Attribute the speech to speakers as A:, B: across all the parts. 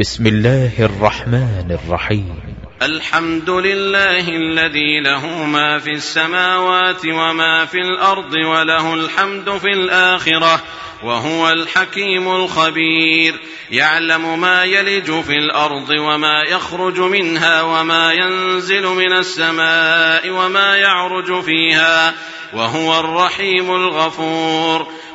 A: بسم الله الرحمن الرحيم الحمد لله الذي له ما في السماوات وما في الارض وله الحمد في الاخره وهو الحكيم الخبير يعلم ما يلج في الارض وما يخرج منها وما ينزل من السماء وما يعرج فيها وهو الرحيم الغفور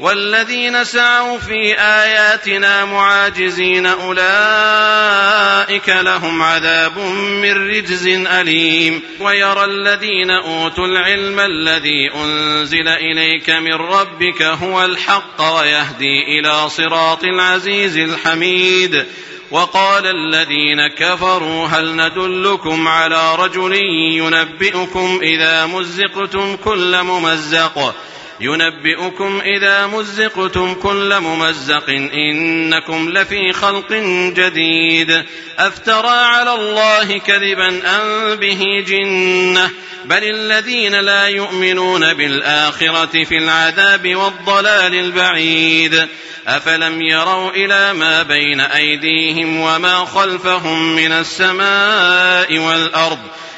A: والذين سعوا في آياتنا معاجزين أولئك لهم عذاب من رجز أليم ويرى الذين أوتوا العلم الذي أنزل إليك من ربك هو الحق ويهدي إلى صراط العزيز الحميد وقال الذين كفروا هل ندلكم على رجل ينبئكم إذا مزقتم كل ممزق ينبئكم إذا مزقتم كل ممزق إنكم لفي خلق جديد أفترى على الله كذبا أم به جنة بل الذين لا يؤمنون بالآخرة في العذاب والضلال البعيد أفلم يروا إلى ما بين أيديهم وما خلفهم من السماء والأرض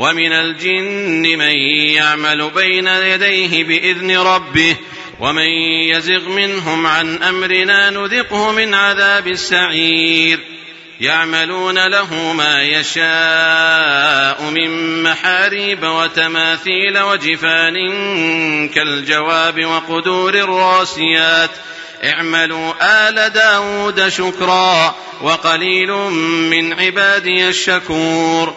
A: ومن الجن من يعمل بين يديه باذن ربه ومن يزغ منهم عن امرنا نذقه من عذاب السعير يعملون له ما يشاء من محاريب وتماثيل وجفان كالجواب وقدور الراسيات اعملوا آل داود شكرا وقليل من عبادي الشكور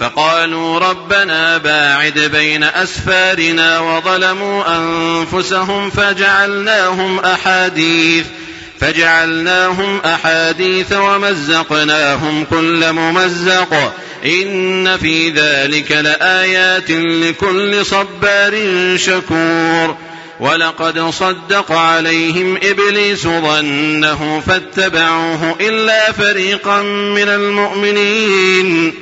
A: فقالوا ربنا باعد بين أسفارنا وظلموا أنفسهم فجعلناهم أحاديث فجعلناهم أحاديث ومزقناهم كل ممزق إن في ذلك لآيات لكل صبار شكور ولقد صدق عليهم إبليس ظنه فاتبعوه إلا فريقا من المؤمنين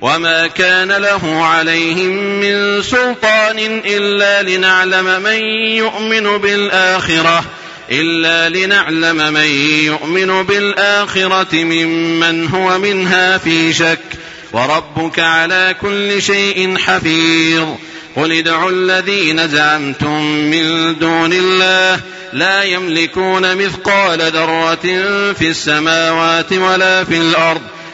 A: وما كان له عليهم من سلطان إلا لنعلم من يؤمن بالآخرة إلا لنعلم من يؤمن بالآخرة ممن هو منها في شك وربك على كل شيء حفيظ قل ادعوا الذين زعمتم من دون الله لا يملكون مثقال ذرة في السماوات ولا في الأرض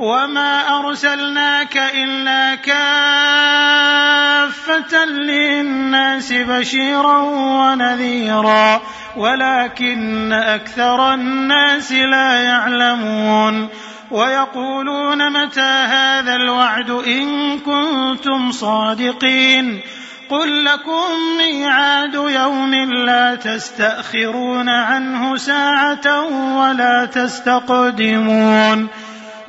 B: وما أرسلناك إلا كافة للناس بشيرا ونذيرا ولكن أكثر الناس لا يعلمون ويقولون متى هذا الوعد إن كنتم صادقين قل لكم ميعاد يوم لا تستأخرون عنه ساعة ولا تستقدمون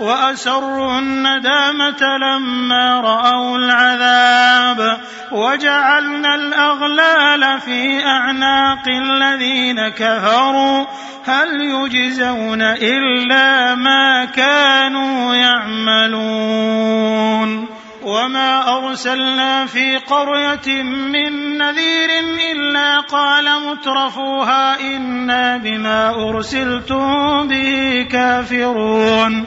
B: وأسروا الندامة لما رأوا العذاب وجعلنا الأغلال في أعناق الذين كفروا هل يجزون إلا ما كانوا يعملون وما أرسلنا في قرية من نذير إلا قال مترفوها إنا بما أرسلتم به كافرون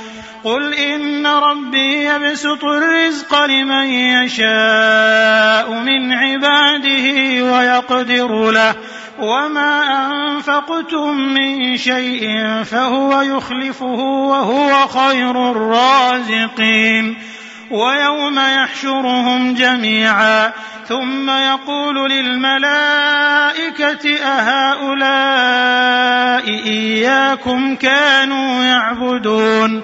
B: قل إن ربي يبسط الرزق لمن يشاء من عباده ويقدر له وما أنفقتم من شيء فهو يخلفه وهو خير الرازقين ويوم يحشرهم جميعا ثم يقول للملائكة أهؤلاء إياكم كانوا يعبدون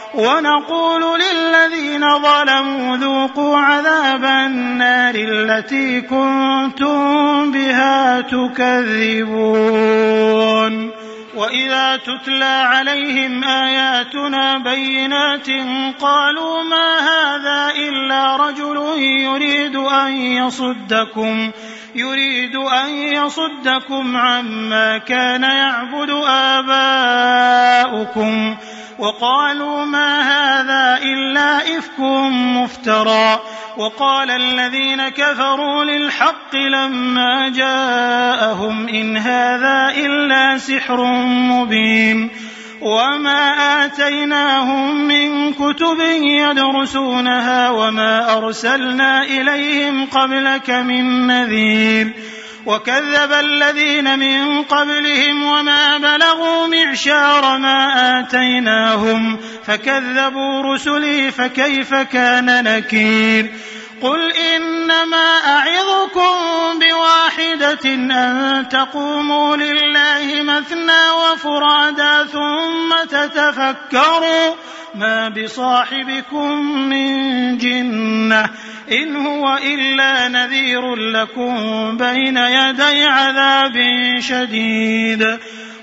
B: ونقول للذين ظلموا ذوقوا عذاب النار التي كنتم بها تكذبون واذا تتلى عليهم اياتنا بينات قالوا ما هذا الا رجل يريد ان يصدكم يريد أن يصدكم عما كان يعبد آباؤكم وقالوا ما هذا إلا إفك مفترى وقال الذين كفروا للحق لما جاءهم إن هذا إلا سحر مبين وما آتيناهم من كتب يدرسونها وما أرسلنا إليهم قبلك من نذير وكذب الذين من قبلهم وما بلغوا معشار ما آتيناهم فكذبوا رسلي فكيف كان نكير قل إنما أعظكم بواحدة أن تقوموا لله مثنى وفرادا ثم تتفكروا ما بصاحبكم من جنة إن هو إلا نذير لكم بين يدي عذاب شديد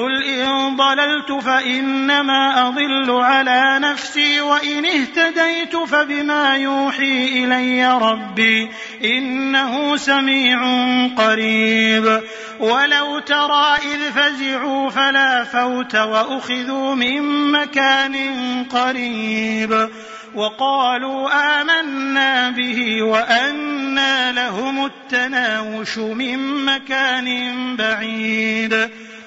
B: قل إن ضللت فإنما أضل على نفسي وإن اهتديت فبما يوحي إلي ربي إنه سميع قريب ولو ترى إذ فزعوا فلا فوت وأخذوا من مكان قريب وقالوا آمنا به وأنا لهم التناوش من مكان بعيد